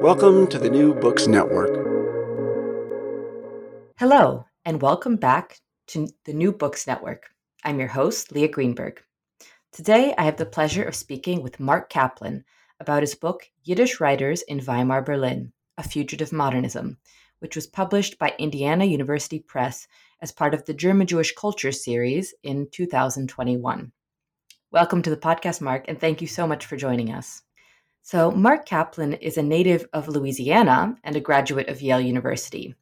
Welcome to the New Books Network. Hello, and welcome back to the New Books Network. I'm your host, Leah Greenberg. Today, I have the pleasure of speaking with Marc Caplan about his book, Yiddish Writers in Weimar Berlin A Fugitive Modernism, which was published by Indiana University Press as part of the German Jewish Culture series in 2021. Welcome to the podcast, Marc, and thank you so much for joining us. So, Marc Caplan is a native of Louisiana and a graduate of Yale University.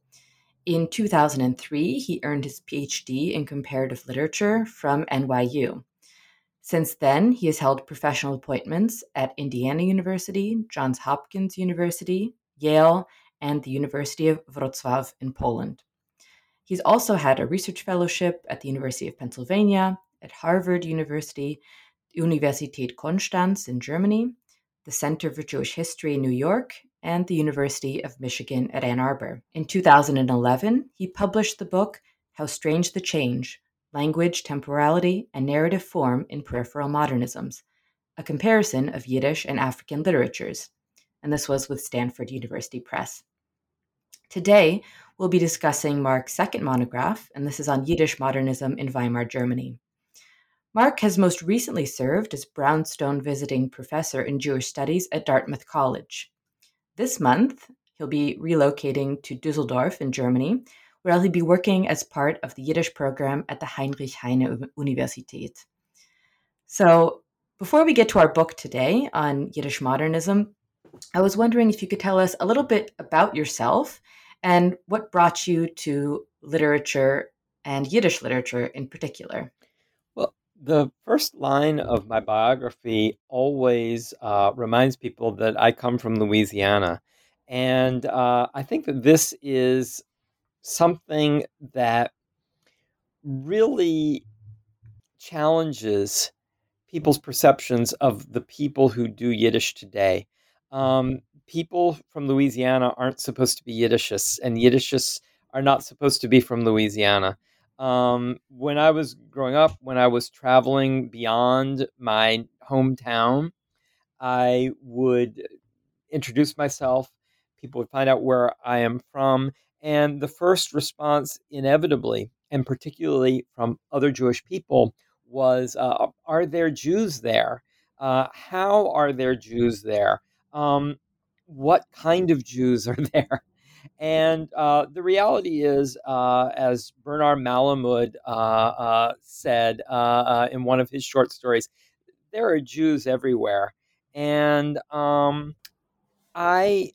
In 2003, he earned his PhD in comparative literature from NYU. Since then, he has held professional appointments at Indiana University, Johns Hopkins University, Yale, and the University of Wrocław in Poland. He's also had a research fellowship at the University of Pennsylvania, at Harvard University, Universität Konstanz in Germany, the Center for Jewish History in New York, and the University of Michigan at Ann Arbor. In 2011, he published the book How Strange the Change Language, Temporality, and Narrative Form in Peripheral Modernisms, a comparison of Yiddish and African literatures. And this was with Stanford University Press. Today, we'll be discussing Marc's second monograph, and this is on Yiddish modernism in Weimar, Germany. Marc has most recently served as Brownstone Visiting Professor in Jewish Studies at Dartmouth College. This month, he'll be relocating to Dusseldorf in Germany, where he'll be working as part of the Yiddish program at the Heinrich Heine Universität. So, before we get to our book today on Yiddish modernism, I was wondering if you could tell us a little bit about yourself and what brought you to literature and Yiddish literature in particular the first line of my biography always uh, reminds people that I come from Louisiana. And uh, I think that this is something that really challenges people's perceptions of the people who do Yiddish today. Um, people from Louisiana aren't supposed to be Yiddishists, and Yiddishists are not supposed to be from Louisiana. Um, when I was growing up, when I was traveling beyond my hometown, I would introduce myself. People would find out where I am from. And the first response, inevitably, and particularly from other Jewish people, was uh, Are there Jews there? Uh, how are there Jews there? Um, what kind of Jews are there? And uh, the reality is, uh, as Bernard Malamud uh, uh said uh, uh, in one of his short stories, there are Jews everywhere. And um, I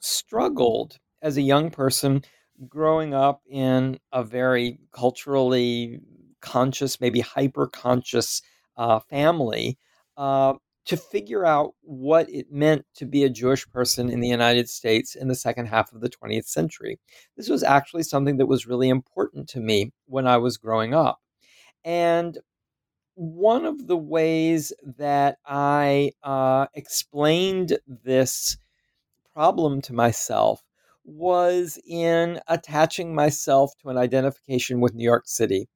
struggled as a young person growing up in a very culturally conscious, maybe hyper conscious family to figure out what it meant to be a Jewish person in the United States in the second half of the 20th century. This was actually something that was really important to me when I was growing up. And one of the ways that I uh, explained this problem to myself was in attaching myself to an identification with New York City.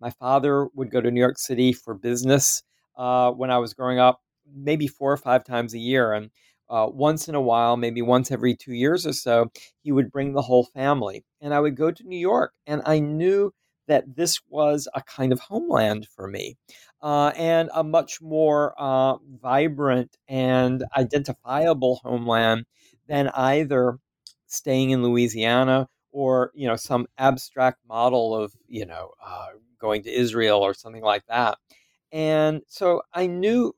My father would go to New York City for business uh, when I was growing up, maybe four or five times a year. And uh, once in a while, maybe once every two years or so, he would bring the whole family. And I would go to New York, and I knew that this was a kind of homeland for me. Uh, and a much more uh, vibrant and identifiable homeland than either staying in Louisiana or you know some abstract model of you know uh, going to Israel or something like that. And so I knew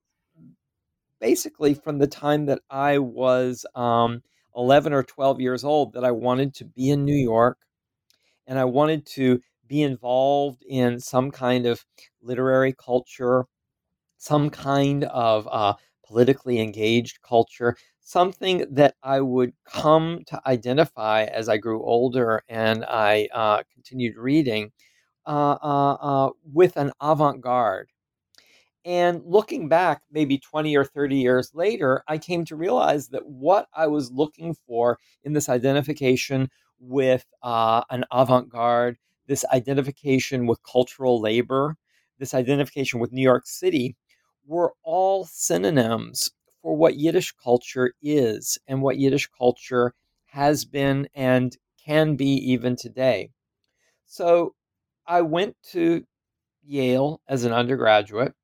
basically from the time that I was um, 11 or 12 years old that I wanted to be in New York and I wanted to be involved in some kind of literary culture, some kind of uh, politically engaged culture, something that I would come to identify as I grew older and I uh, continued reading uh, uh, uh with an avant garde. And looking back, maybe 20 or 30 years later, I came to realize that what I was looking for in this identification with uh, an avant garde, this identification with cultural labor, this identification with New York City, were all synonyms for what Yiddish culture is and what Yiddish culture has been and can be even today. So I went to Yale as an undergraduate,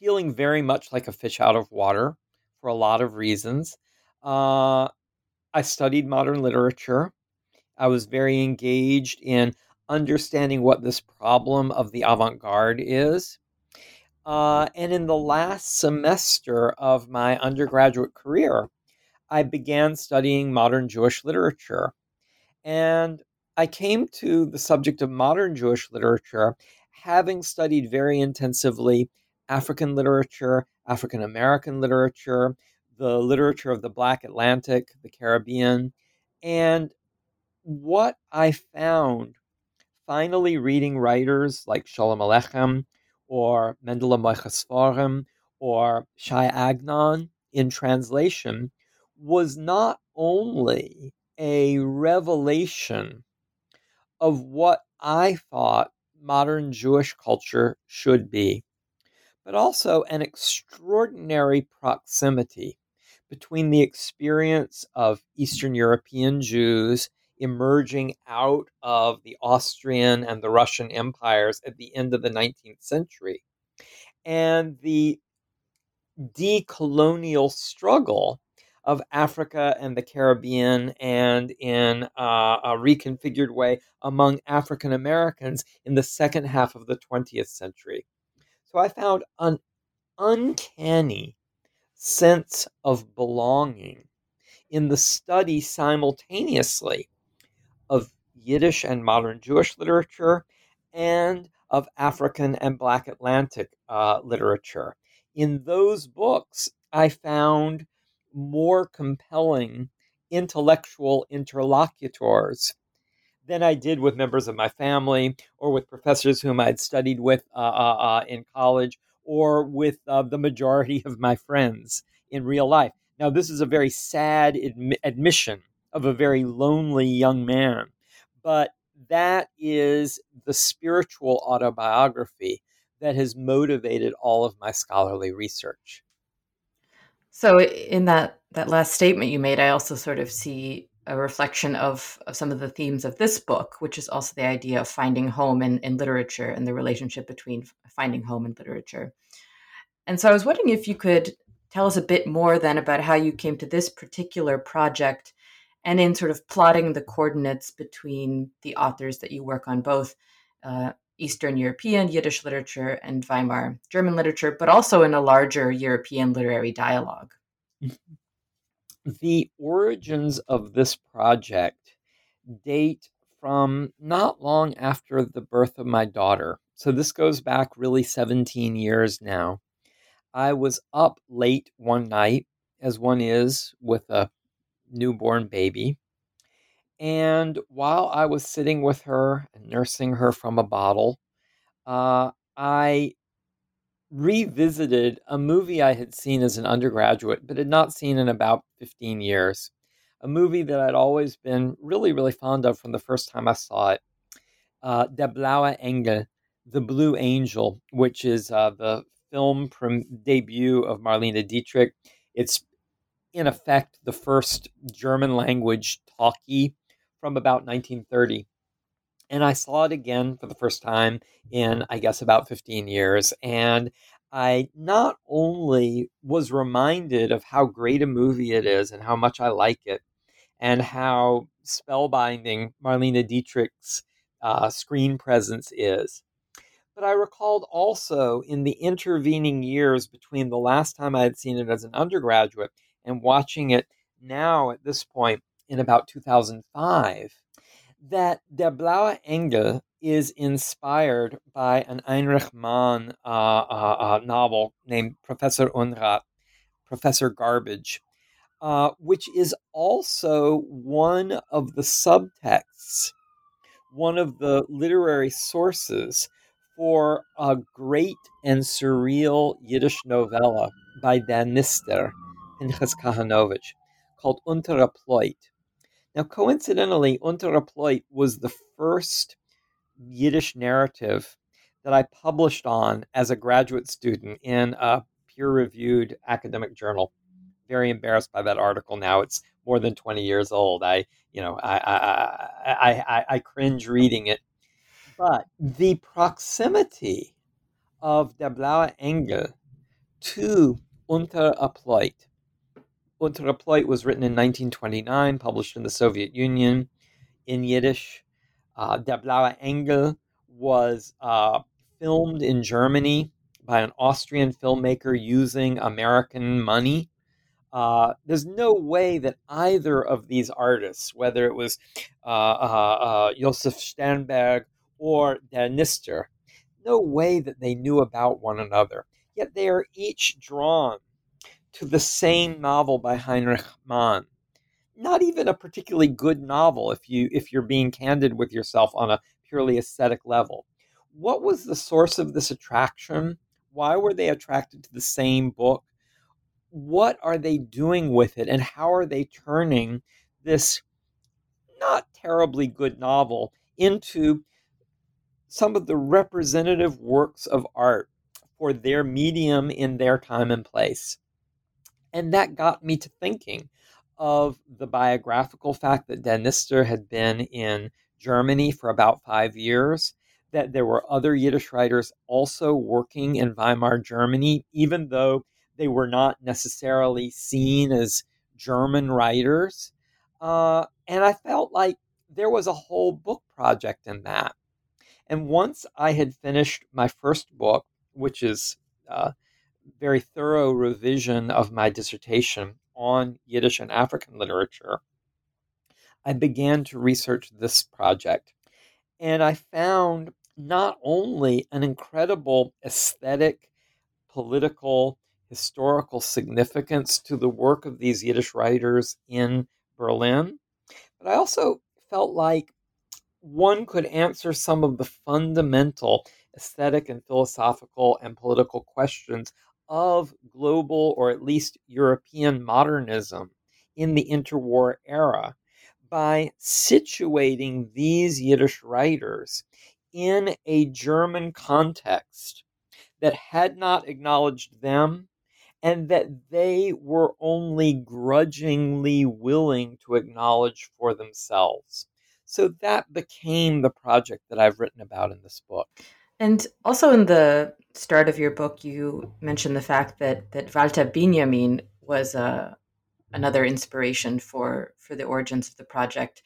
feeling very much like a fish out of water for a lot of reasons. Uh, I studied modern literature. I was very engaged in understanding what this problem of the avant garde is. Uh, and in the last semester of my undergraduate career, I began studying modern Jewish literature. And I came to the subject of modern Jewish literature having studied very intensively African literature, African American literature, the literature of the Black Atlantic, the Caribbean. And what I found finally reading writers like Sholem Aleichem or Mendele Moykher-Sforim or Shai Agnon in translation was not only a revelation of what I thought modern Jewish culture should be, but also an extraordinary proximity between the experience of Eastern European Jews emerging out of the Austrian and the Russian empires at the end of the 19th century. And the decolonial struggle of Africa and the Caribbean and in uh, a reconfigured way among African Americans in the second half of the 20th century. So I found an uncanny sense of belonging in the study simultaneously of Yiddish and modern Jewish literature and of African and Black Atlantic uh, literature. In those books, I found more compelling intellectual interlocutors than I did with members of my family or with professors whom I'd studied with uh, uh, uh in college or with uh, the majority of my friends in real life. Now, this is a very sad admi- admission of a very lonely young man. But that is the spiritual autobiography that has motivated all of my scholarly research. So in that that last statement you made, I also sort of see a reflection of, of some of the themes of this book, which is also the idea of finding home in, in literature and the relationship between finding home and literature. And so I was wondering if you could tell us a bit more then about how you came to this particular project and in sort of plotting the coordinates between the authors that you work on, both uh, Eastern European Yiddish literature and Weimar German literature, but also in a larger European literary dialogue. The origins of this project date from not long after the birth of my daughter. So this goes back really 17 years now. I was up late one night, as one is with a newborn baby. And while I was sitting with her and nursing her from a bottle, uh, I revisited a movie I had seen as an undergraduate, but had not seen in about 15 years. A movie that I'd always been really, really fond of from the first time I saw it. Uh, Der blaue Engel, The Blue Angel, which is uh, the film from debut of Marlene Dietrich. It's in effect the first German language talkie from about 1930. And I saw it again for the first time in, I guess, about 15 years. And I not only was reminded of how great a movie it is and how much I like it, and how spellbinding Marlene Dietrich's uh, screen presence is. But I recalled also in the intervening years between the last time I had seen it as an undergraduate and watching it now at this point in about 2005 that Der Blaue Engel is inspired by an Heinrich Mann uh, uh, uh, novel named Professor Unrat, Professor Garbage, uh, which is also one of the subtexts, one of the literary sources for a great and surreal Yiddish novella by Der Nister, Pinchas Kahanovich, called Untere Pleut. Now, coincidentally, Untere Pleut was the first Yiddish narrative that I published on as a graduate student in a peer reviewed academic journal. Very embarrassed by that article now. It's more than 20 years old. I, you know, I, I, I, I, I cringe reading it. But the proximity of Der Blaue Engel to Untere Pleut Pleut was written in 1929, published in the Soviet Union in Yiddish. Uh, Der Blaue Engel was uh, filmed in Germany by an Austrian filmmaker using American money. Uh, there's no way that either of these artists, whether it was uh, uh, uh, Josef Sternberg or Der Nister, no way that they knew about one another. Yet they are each drawn to the same novel by Heinrich Mann. Not even a particularly good novel if you if you're being candid with yourself on a purely aesthetic level. What was the source of this attraction? Why were they attracted to the same book? What are they doing with it and how are they turning this not terribly good novel into some of the representative works of art for their medium in their time and place. And that got me to thinking of the biographical fact that Der Nister had been in Germany for about five years, that there were other Yiddish writers also working in Weimar Germany, even though they were not necessarily seen as German writers. Uh, and I felt like there was a whole book project in that. And once I had finished my first book, which is uh, very thorough revision of my dissertation on Yiddish and African literature, I began to research this project. And I found not only an incredible aesthetic, political, historical significance to the work of these Yiddish writers in Berlin, but I also felt like one could answer some of the fundamental aesthetic and philosophical and political questions of global or at least European modernism in the interwar era by situating these Yiddish writers in a German context that had not acknowledged them and that they were only grudgingly willing to acknowledge for themselves. So that became the project that I've written about in this book. And also in the start of your book, you mentioned the fact that that Walter Benjamin was uh, another inspiration for for the origins of the project,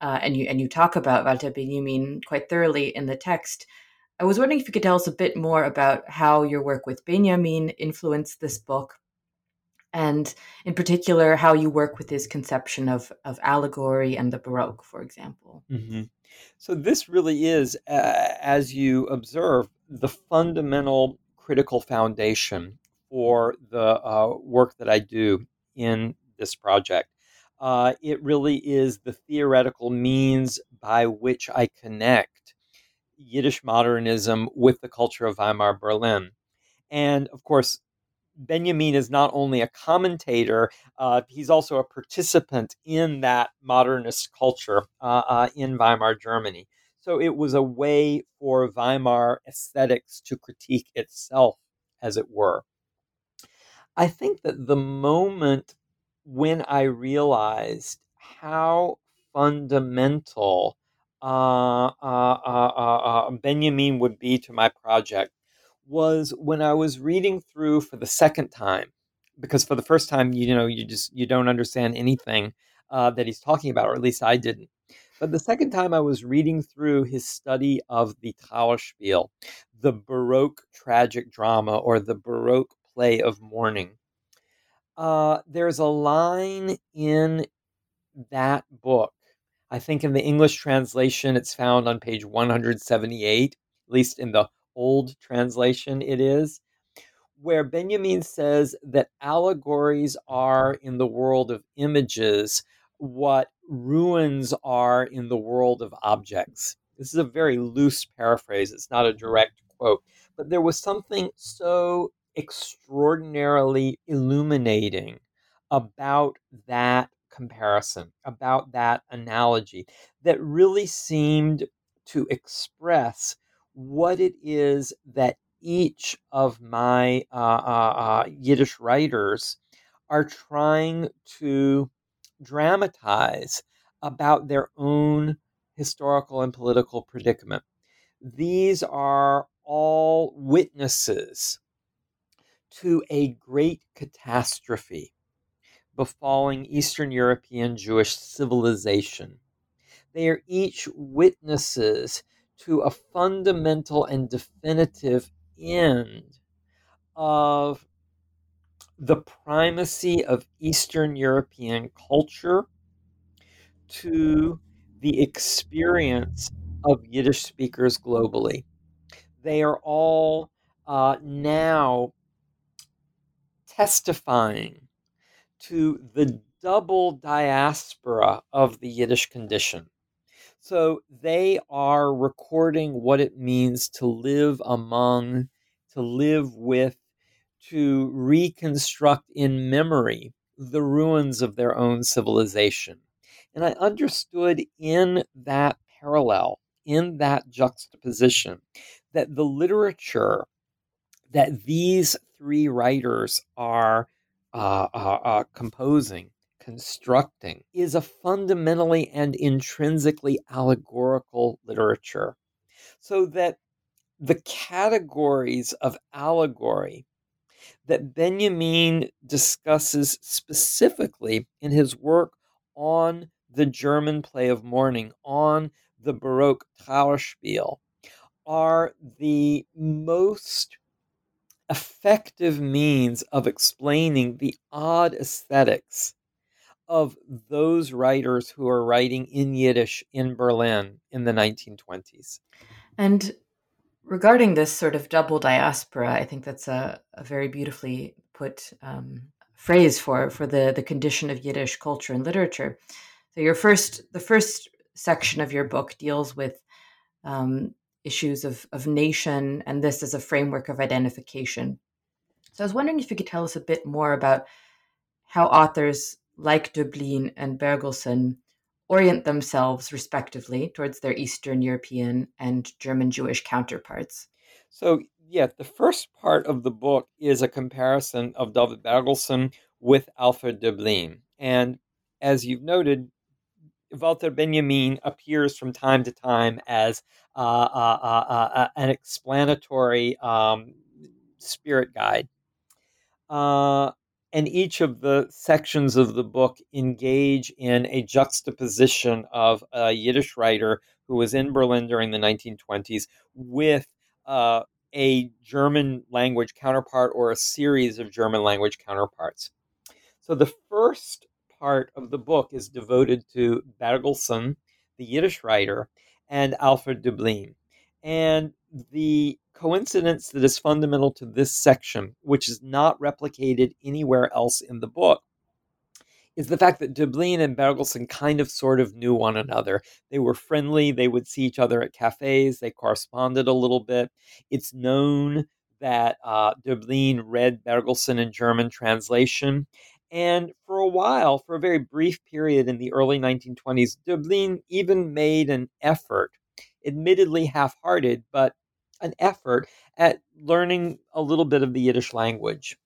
uh, and you and you talk about Walter Benjamin quite thoroughly in the text. I was wondering if you could tell us a bit more about how your work with Benjamin influenced this book, and in particular how you work with his conception of of allegory and the Baroque, for example. Mm-hmm. So this really is, uh, as you observe, the fundamental critical foundation for the uh, work that I do in this project. Uh, it really is the theoretical means by which I connect Yiddish modernism with the culture of Weimar Berlin. And of course, Benjamin is not only a commentator, uh, he's also a participant in that modernist culture uh, uh, in Weimar Germany. So it was a way for Weimar aesthetics to critique itself, as it were. I think that the moment when I realized how fundamental uh, uh, uh, Benjamin would be to my project was when I was reading through for the second time, because for the first time, you know, you just you don't understand anything uh, that he's talking about, or at least I didn't. But the second time I was reading through his study of the Trauerspiel, the Baroque tragic drama or the Baroque play of mourning, uh, there's a line in that book. I think in the English translation, it's found on page 178, at least in the old translation it is, where Benjamin says that allegories are in the world of images what ruins are in the world of objects. This is a very loose paraphrase, it's not a direct quote, but there was something so extraordinarily illuminating about that comparison, about that analogy, that really seemed to express what it is that each of my uh, uh, uh, Yiddish writers are trying to dramatize about their own historical and political predicament. These are all witnesses to a great catastrophe befalling Eastern European Jewish civilization. They are each witnesses to a fundamental and definitive end of the primacy of Eastern European culture to the experience of Yiddish speakers globally. They are all uh, now testifying to the double diaspora of the Yiddish condition. So they are recording what it means to live among, to live with, to reconstruct in memory the ruins of their own civilization. And I understood in that parallel, in that juxtaposition, that the literature that these three writers are uh, uh, uh, composing constructing is a fundamentally and intrinsically allegorical literature. So that the categories of allegory that Benjamin discusses specifically in his work on the German play of mourning, on the Baroque Trauerspiel, are the most effective means of explaining the odd aesthetics of those writers who are writing in Yiddish in Berlin in the 1920s. And regarding this sort of double diaspora, I think that's a, a very beautifully put um, phrase for for the the condition of Yiddish culture and literature. So your first the first section of your book deals with um, issues of of nation and this as a framework of identification. So I was wondering if you could tell us a bit more about how authors like Döblin and Bergelson, orient themselves respectively towards their Eastern European and German Jewish counterparts. So, yeah, the first part of the book is a comparison of David Bergelson with Alfred Döblin. And as you've noted, Walter Benjamin appears from time to time as uh, uh, uh, uh, uh an explanatory um, spirit guide. And each of the sections of the book engage in a juxtaposition of a Yiddish writer who was in Berlin during the 1920s with uh, a German language counterpart or a series of German language counterparts. So the first part of the book is devoted to Bergelson, the Yiddish writer, and Alfred Döblin. And the coincidence that is fundamental to this section, which is not replicated anywhere else in the book, is the fact that Döblin and Bergelson kind of sort of knew one another. They were friendly, they would see each other at cafes, they corresponded a little bit. It's known that uh, Döblin read Bergelson in German translation. And for a while, for a very brief period in the early 1920s, Döblin even made an effort, admittedly half hearted, but an effort at learning a little bit of the Yiddish language.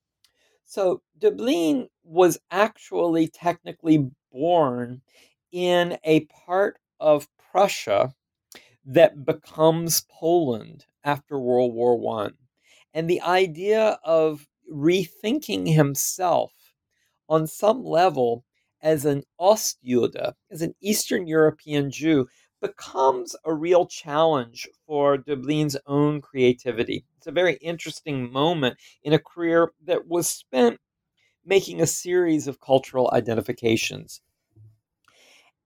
So Döblin was actually technically born in a part of Prussia that becomes Poland after World War One. And the idea of rethinking himself on some level as an Ostjude, as an Eastern European Jew, becomes a real challenge for Döblin's own creativity. It's a very interesting moment in a career that was spent making a series of cultural identifications.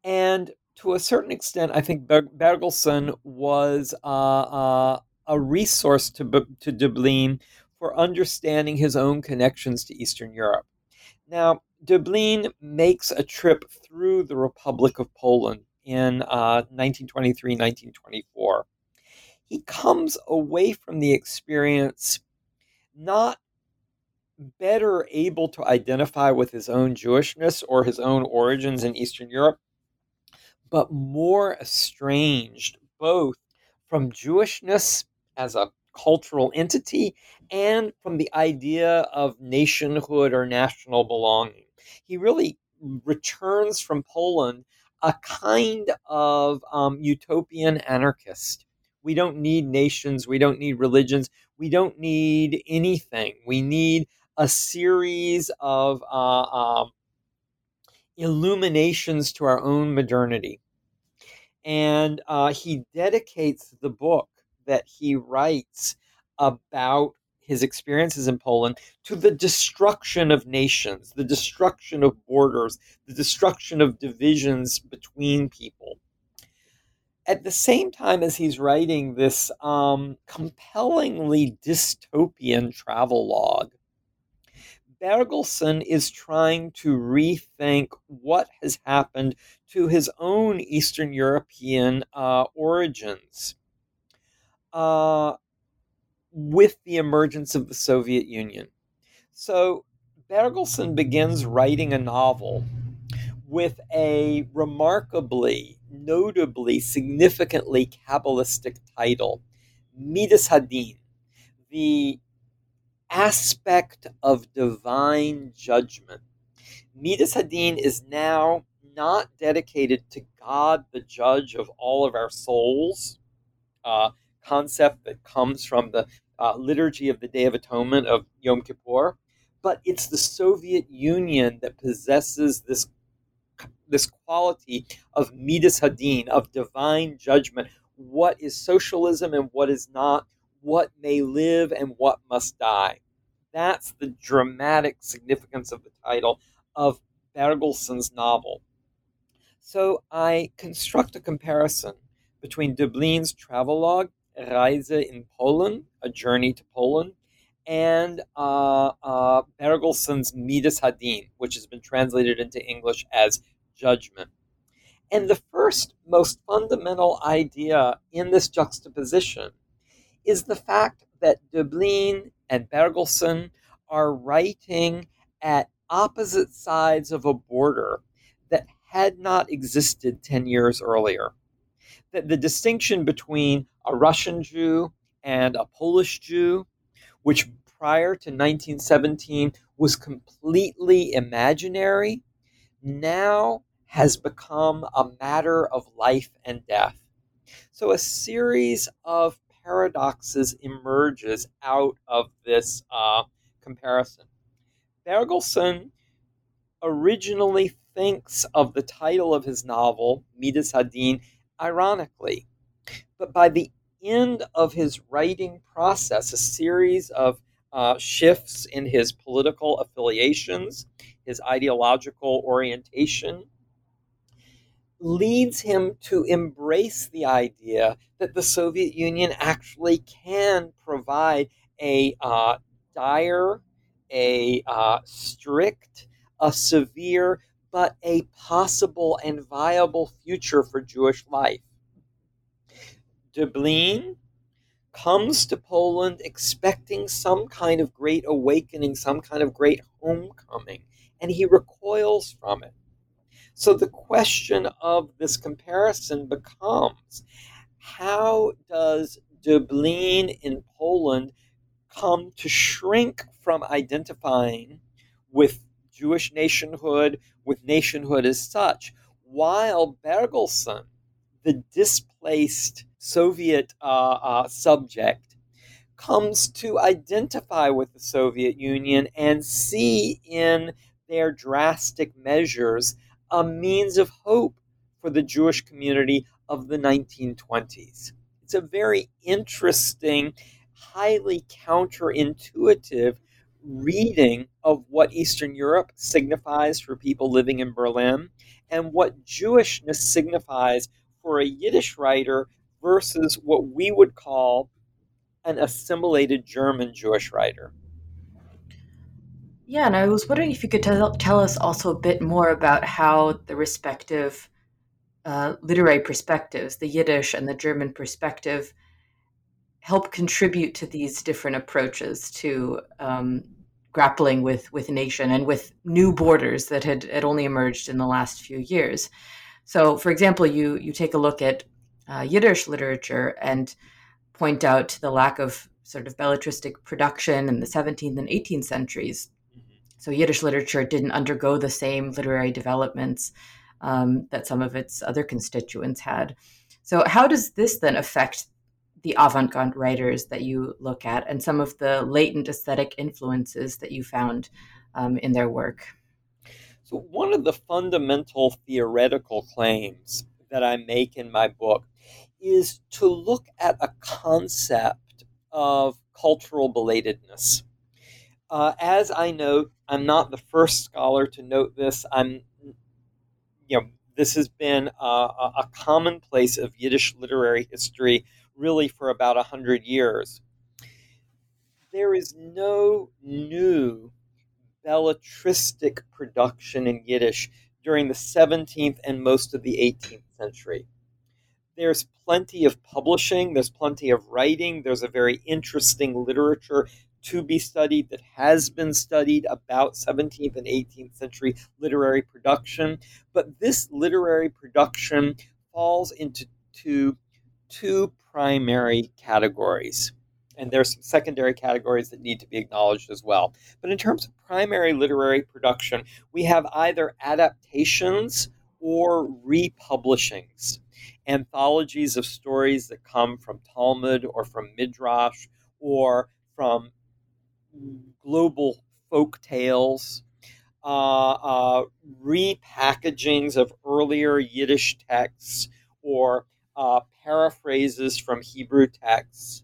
And to a certain extent, I think Bergelson was uh, uh, a resource to, to Döblin for understanding his own connections to Eastern Europe. Now, Döblin makes a trip through the Republic of Poland in uh, 1923 1924. He comes away from the experience not better able to identify with his own Jewishness or his own origins in Eastern Europe, but more estranged both from Jewishness as a cultural entity and from the idea of nationhood or national belonging. He really returns from Poland a kind of um, utopian anarchist. We don't need nations, we don't need religions, we don't need anything. We need a series of uh, uh, illuminations to our own modernity. And uh, he dedicates the book that he writes about his experiences in Poland to the destruction of nations, the destruction of borders, the destruction of divisions between people. At the same time as he's writing this um, compellingly dystopian travel log, Bergelson is trying to rethink what has happened to his own Eastern European uh, origins. Uh, with the emergence of the Soviet Union. So Bergelson begins writing a novel with a remarkably, notably, significantly Kabbalistic title, Midas Hadin, the aspect of divine judgment. Midas Hadin is now not dedicated to God, the judge of all of our souls, uh, concept that comes from the uh, liturgy of the Day of Atonement of Yom Kippur, but it's the Soviet Union that possesses this this quality of midas hadin, of divine judgment. What is socialism and what is not? What may live and what must die? That's the dramatic significance of the title of Bergelson's novel. So I construct a comparison between Döblin's travelogue Reise in Polen, A Journey to Poland, and uh, uh, Bergelson's Midas Hadin, which has been translated into English as Judgment. And the first, most fundamental idea in this juxtaposition is the fact that Döblin and Bergelson are writing at opposite sides of a border that had not existed 10 years earlier the, the distinction between a Russian Jew and a Polish Jew, which prior to 1917 was completely imaginary, now has become a matter of life and death. So a series of paradoxes emerges out of this uh, comparison. Bergelson originally thinks of the title of his novel, Midas Hadin, ironically. But by the end of his writing process, a series of uh, shifts in his political affiliations, his ideological orientation, leads him to embrace the idea that the Soviet Union actually can provide a uh, dire, a uh, strict, a severe, but a possible and viable future for Jewish life. Döblin comes to Poland expecting some kind of great awakening, some kind of great homecoming, and he recoils from it. So the question of this comparison becomes how does Döblin in Poland come to shrink from identifying with Jewish nationhood, with nationhood as such, while Bergelson, the displaced Soviet uh, uh, subject, comes to identify with the Soviet Union and see in their drastic measures a means of hope for the Jewish community of the 1920s. It's a very interesting, highly counterintuitive reading of what Eastern Europe signifies for people living in Berlin and what Jewishness signifies for a Yiddish writer versus what we would call an assimilated German Jewish writer. Yeah, and I was wondering if you could tell, tell us also a bit more about how the respective uh, literary perspectives, the Yiddish and the German perspective, help contribute to these different approaches to um, grappling with with nation and with new borders that had, had only emerged in the last few years. So, for example, you you take a look at uh, Yiddish literature and point out the lack of sort of belletristic production in the 17th and 18th centuries. So, Yiddish literature didn't undergo the same literary developments um, that some of its other constituents had. So, how does this then affect the avant garde writers that you look at and some of the latent aesthetic influences that you found um, in their work? So, one of the fundamental theoretical claims that I make in my book is to look at a concept of cultural belatedness. Uh, as I note, I'm not the first scholar to note this. I'm, you know, this has been a, a commonplace of Yiddish literary history really for about 100 years. There is no new belletristic production in Yiddish during the 17th and most of the 18th century. There's plenty of publishing, there's plenty of writing, there's a very interesting literature to be studied that has been studied about 17th and 18th century literary production. But this literary production falls into two, two primary categories. And there's some secondary categories that need to be acknowledged as well. But in terms of primary literary production, we have either adaptations or republishings, anthologies of stories that come from Talmud or from Midrash or from global folk tales, uh, uh, repackagings of earlier Yiddish texts or uh, paraphrases from Hebrew texts.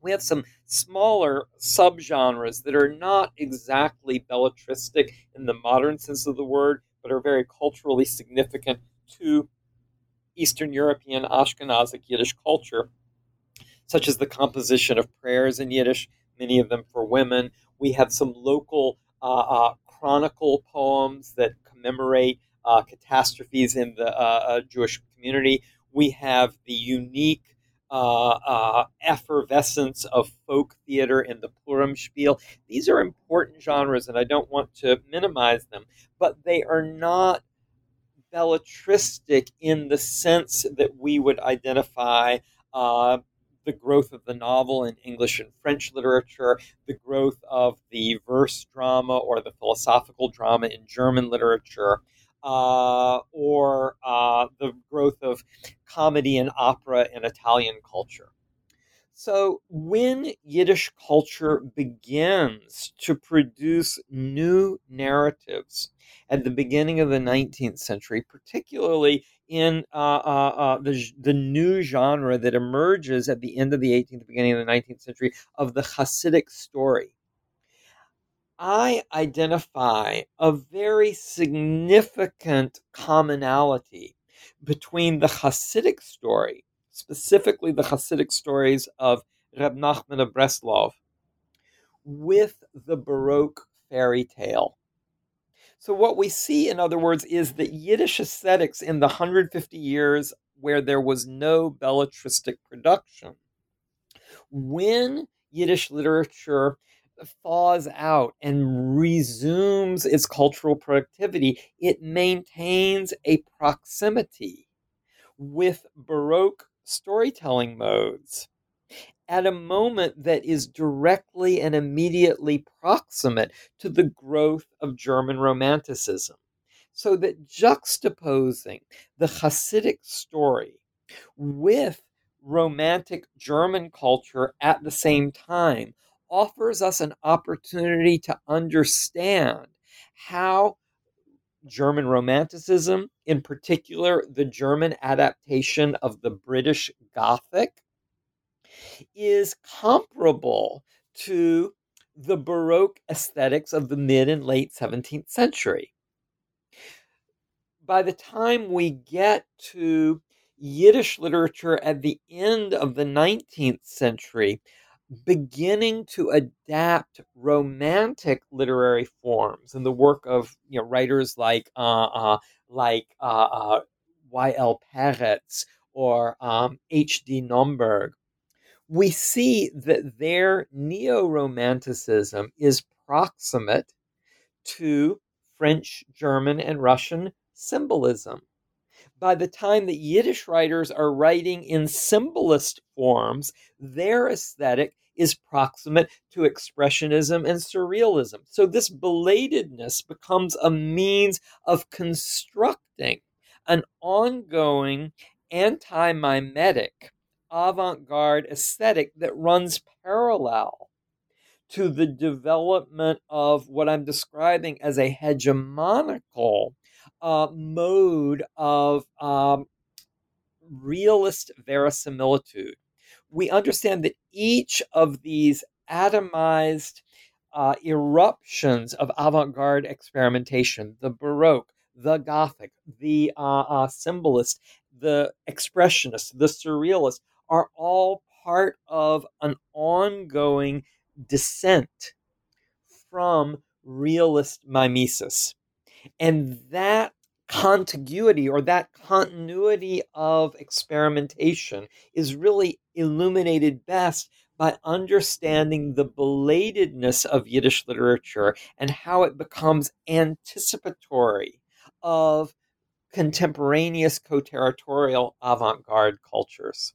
We have some smaller subgenres that are not exactly belletristic in the modern sense of the word, but are very culturally significant to Eastern European Ashkenazic Yiddish culture, such as the composition of prayers in Yiddish, many of them for women. We have some local uh, uh, chronicle poems that commemorate uh, catastrophes in the uh, uh, Jewish community we have the unique uh, uh, effervescence of folk theater in the Purim Spiel. These are important genres, and I don't want to minimize them, but they are not belletristic in the sense that we would identify uh, the growth of the novel in English and French literature, the growth of the verse drama or the philosophical drama in German literature uh, or uh, the growth of comedy and opera in Italian culture. So, when Yiddish culture begins to produce new narratives at the beginning of the 19th century, particularly in uh, uh, uh, the, the new genre that emerges at the end of the 18th, beginning of the 19th century, of the Hasidic story, I identify a very significant commonality between the Hasidic story, specifically the Hasidic stories of Reb Nachman of Breslov, with the Baroque fairy tale. So, what we see, in other words, is that Yiddish aesthetics in the 150 years where there was no belletristic production When Yiddish literature thaws out and resumes its cultural productivity, it maintains a proximity with Baroque storytelling modes at a moment that is directly and immediately proximate to the growth of German Romanticism. So that juxtaposing the Hasidic story with Romantic German culture at the same time offers us an opportunity to understand how German Romanticism, in particular the German adaptation of the British Gothic, is comparable to the Baroque aesthetics of the mid and late 17th century. By the time we get to Yiddish literature at the end of the 19th century, beginning to adapt romantic literary forms and the work of you know writers like uh, uh, like uh, uh Y.L. Peretz or um, H.D. Nomberg, we see that their neo romanticism is proximate to French, German, and Russian symbolism by the time that Yiddish writers are writing in symbolist forms, their aesthetic is proximate to expressionism and surrealism. So this belatedness becomes a means of constructing an ongoing anti mimetic avant garde aesthetic that runs parallel to the development of what I'm describing as a hegemonical uh, mode of um, realist verisimilitude. We understand that each of these atomized uh, eruptions of avant garde experimentation, the Baroque, the Gothic, the uh, uh, symbolist, the expressionist, the surrealist, are all part of an ongoing descent from realist mimesis. And that contiguity or that continuity of experimentation is really illuminated best by understanding the belatedness of Yiddish literature and how it becomes anticipatory of contemporaneous co territorial avant garde cultures.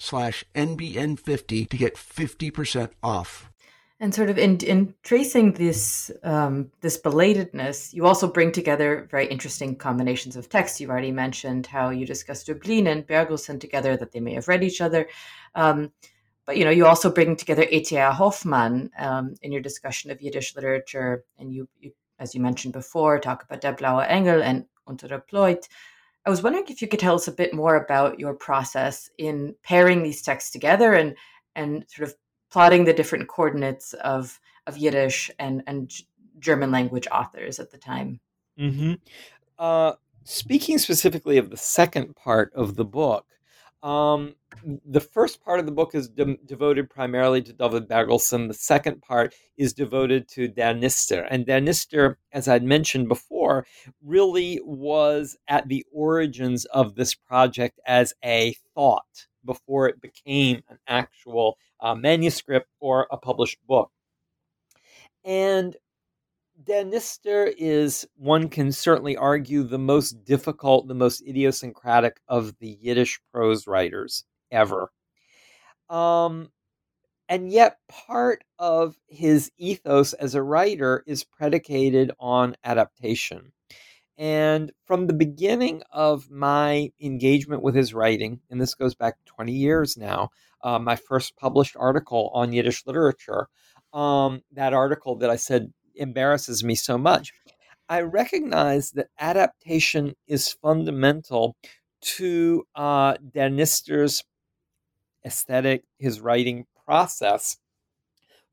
slash NBN50 to get 50% off. And sort of in, in tracing this um, this belatedness, you also bring together very interesting combinations of texts. You've already mentioned how you discussed Döblin and Bergelson together, that they may have read each other. Um, but you know, you also bring together E.T.A. Hoffmann um, in your discussion of Yiddish literature, and you, you, as you mentioned before, talk about Der Blaue Engel and Unter der. I was wondering if you could tell us a bit more about your process in pairing these texts together and and sort of plotting the different coordinates of of Yiddish and and German language authors at the time. Mm-hmm. Uh, speaking specifically of the second part of the book, um, the first part of the book is de- devoted primarily to David Bergelson. The second part is devoted to Der Nister. And Der Nister, as I'd mentioned before, really was at the origins of this project as a thought before it became an actual uh, manuscript or a published book. And Der Nister is, one can certainly argue, the most difficult, the most idiosyncratic of the Yiddish prose writers ever. Um, And yet, part of his ethos as a writer is predicated on adaptation. And from the beginning of my engagement with his writing, and this goes back 20 years now, uh, my first published article on Yiddish literature, um, that article that I said embarrasses me so much, I recognize that adaptation is fundamental to uh, Der aesthetic, his writing process,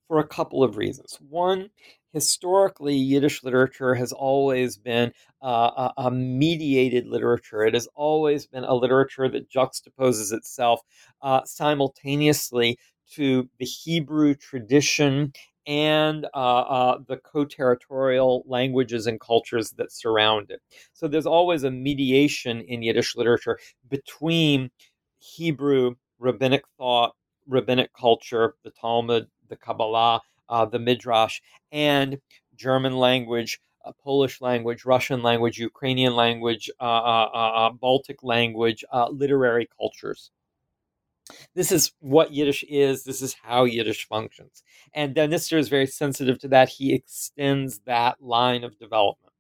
for a couple of reasons. One, historically, Yiddish literature has always been uh, a, a, mediated literature. It has always been a literature that juxtaposes itself uh, simultaneously to the Hebrew tradition and uh, uh, the co territorial languages and cultures that surround it. So there's always a mediation in Yiddish literature between Hebrew, rabbinic thought, rabbinic culture, the Talmud, the Kabbalah, uh, the Midrash, and German language, uh, Polish language, Russian language, Ukrainian language, uh, uh, Baltic language, literary cultures. This is what Yiddish is. This is how Yiddish functions. And Der Nister is very sensitive to that. He extends that line of development.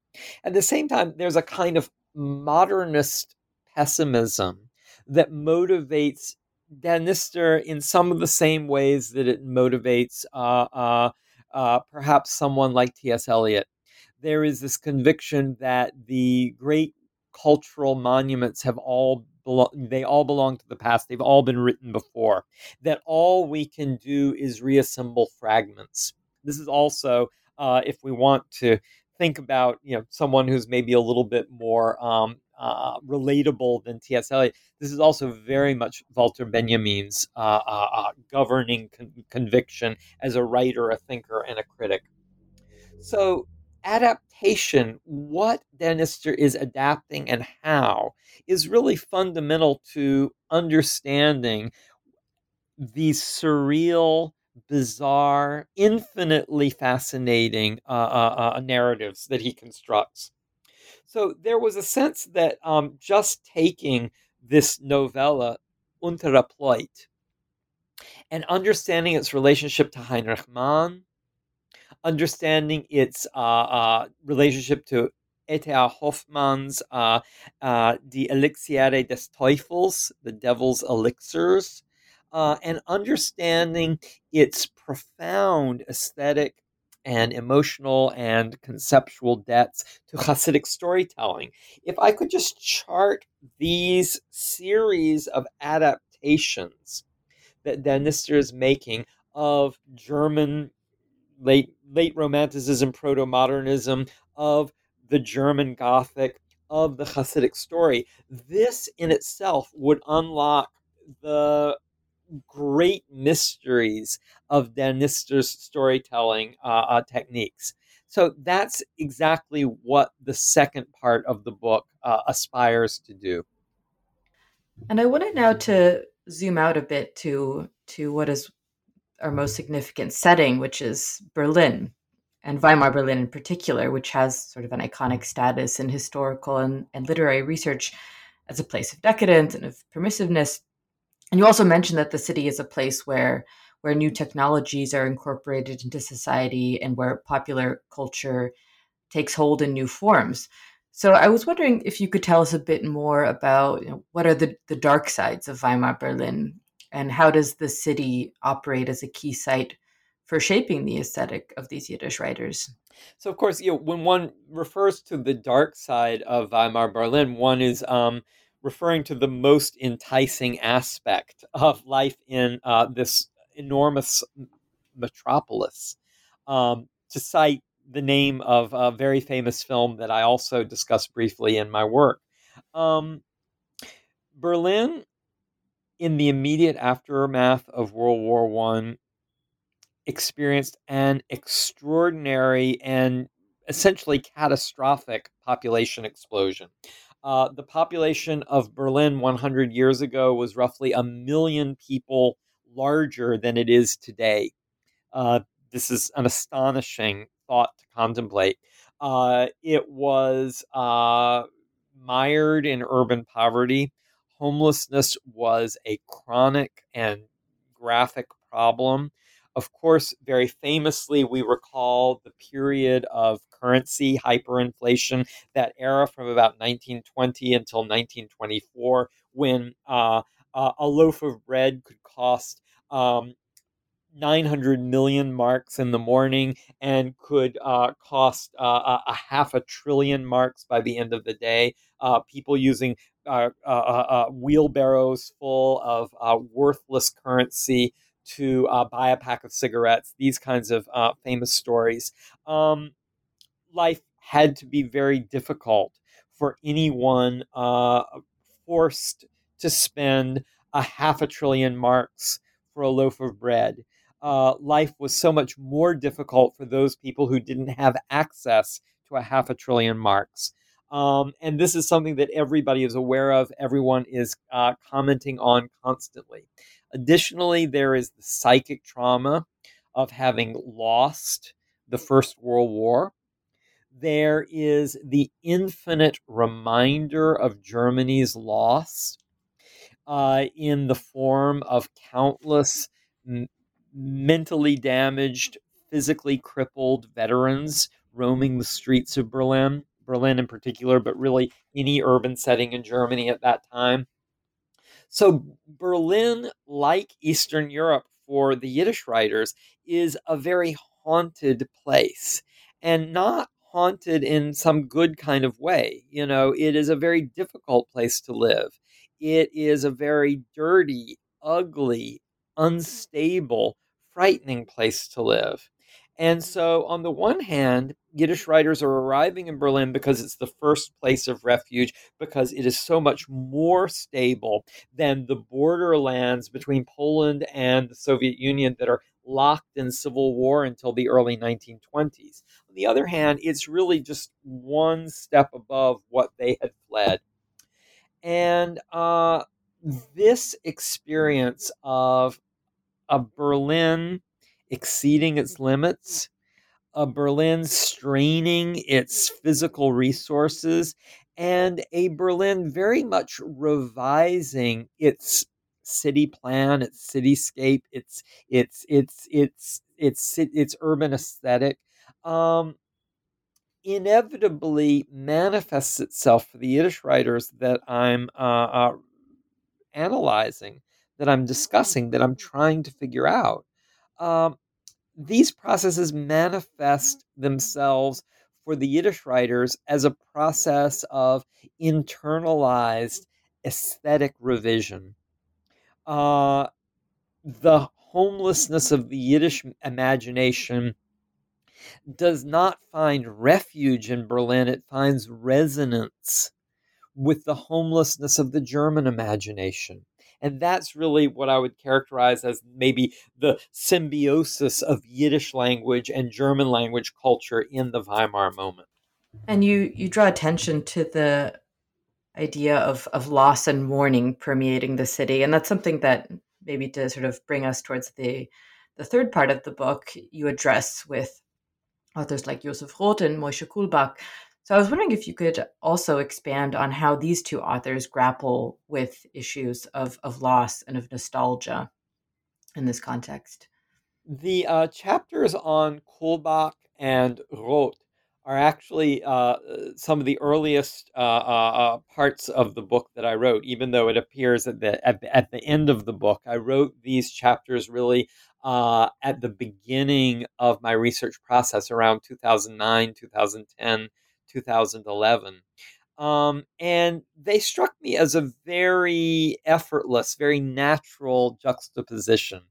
At the same time, there's a kind of modernist pessimism that motivates Der Nister in some of the same ways that it motivates uh, uh, uh, perhaps someone like T.S. Eliot. There is this conviction that the great cultural monuments have all they all belong to the past. They've all been written before. That all we can do is reassemble fragments. This is also, uh, if we want to think about, you know, someone who's maybe a little bit more um, uh, relatable than T.S. Eliot. This is also very much Walter Benjamin's uh, uh, uh, governing con- conviction as a writer, a thinker, and a critic. So adaptation, what Der Nister is adapting and how, is really fundamental to understanding these surreal, bizarre, infinitely fascinating uh, uh, uh, narratives that he constructs. So there was a sense that um, just taking this novella, Untere Pleut, and understanding its relationship to Heinrich Mann, understanding its uh, uh, relationship to E.T.A. Hoffmann's uh, uh, Die Elixiere des Teufels, the Devil's Elixirs, uh, and understanding its profound aesthetic and emotional and conceptual debts to Hasidic storytelling. If I could just chart these series of adaptations that Der Nister is making of German late late romanticism, proto modernism, of the German Gothic, of the Hasidic story. This in itself would unlock the great mysteries of Der Nister's storytelling uh, uh, techniques. So that's exactly what the second part of the book uh, aspires to do. And I wanted now to zoom out a bit to to what is our most significant setting, which is Berlin and Weimar Berlin in particular, which has sort of an iconic status in historical and, and literary research as a place of decadence and of permissiveness. And you also mentioned that the city is a place where where new technologies are incorporated into society and where popular culture takes hold in new forms. So I was wondering if you could tell us a bit more about you know, what are the, the dark sides of Weimar Berlin and how does the city operate as a key site for shaping the aesthetic of these Yiddish writers? So, of course, you know, when one refers to the dark side of Weimar Berlin, one is um, referring to the most enticing aspect of life in uh, this enormous metropolis. Um, to cite the name of a very famous film that I also discussed briefly in my work, um, Berlin in the immediate aftermath of World War One, experienced an extraordinary and essentially catastrophic population explosion. Uh, the population of Berlin 100 years ago was roughly a million people larger than it is today. Uh, this is an astonishing thought to contemplate. Uh, it was uh, mired in urban poverty homelessness was a chronic and graphic problem. Of course, very famously, we recall the period of currency hyperinflation, that era from about 1920 until 1924, when uh, uh, a loaf of bread could cost um, 900 million marks in the morning and could uh, cost uh, a half a trillion marks by the end of the day. Uh, people using uh, uh, uh, wheelbarrows full of worthless currency to buy a pack of cigarettes, these kinds of famous stories. Um, life had to be very difficult for anyone forced to spend a half a trillion marks for a loaf of bread uh, life was so much more difficult for those people who didn't have access to a half a trillion marks. Um, and this is something that everybody is aware of, everyone is uh, commenting on constantly. Additionally, there is the psychic trauma of having lost the First World War. There is the infinite reminder of Germany's loss uh, in the form of countless mentally damaged, physically crippled veterans roaming the streets of Berlin, Berlin in particular, but really any urban setting in Germany at that time. So, Berlin, like Eastern Europe for the Yiddish writers, is a very haunted place and not haunted in some good kind of way. You know, it is a very difficult place to live. It is a very dirty, ugly, unstable, frightening place to live. And so, on the one hand, Yiddish writers are arriving in Berlin because it's the first place of refuge, because it is so much more stable than the borderlands between Poland and the Soviet Union that are locked in civil war until the early 1920s. On the other hand, it's really just one step above what they had fled. And uh, this experience of a Berlin exceeding its limits, a Berlin straining its physical resources, and a Berlin very much revising its city plan, its cityscape, its its its its its its, its urban aesthetic. Um, inevitably manifests itself for the Yiddish writers that I'm uh, uh, analyzing that I'm discussing, that I'm trying to figure out. Um, these processes manifest themselves for the Yiddish writers as a process of internalized aesthetic revision. Uh, the homelessness of the Yiddish imagination does not find refuge in Berlin, it finds resonance with the homelessness of the German imagination. And that's really what I would characterize as maybe the symbiosis of Yiddish language and German language culture in the Weimar moment. And you you draw attention to the idea of of loss and mourning permeating the city, and that's something that maybe to sort of bring us towards the the third part of the book you address with authors like Josef Roth and Moshe Kulbak so I was wondering if you could also expand on how these two authors grapple with issues of, of loss and of nostalgia in this context. The uh, chapters on Kulbak and Roth are actually uh, some of the earliest uh, uh, uh, parts of the book that I wrote, even though it appears at the, at the, at the end of the book. I wrote these chapters really uh, at the beginning of my research process around 2009, 2010. 2011. Um, and they struck me as a very effortless, very natural juxtaposition.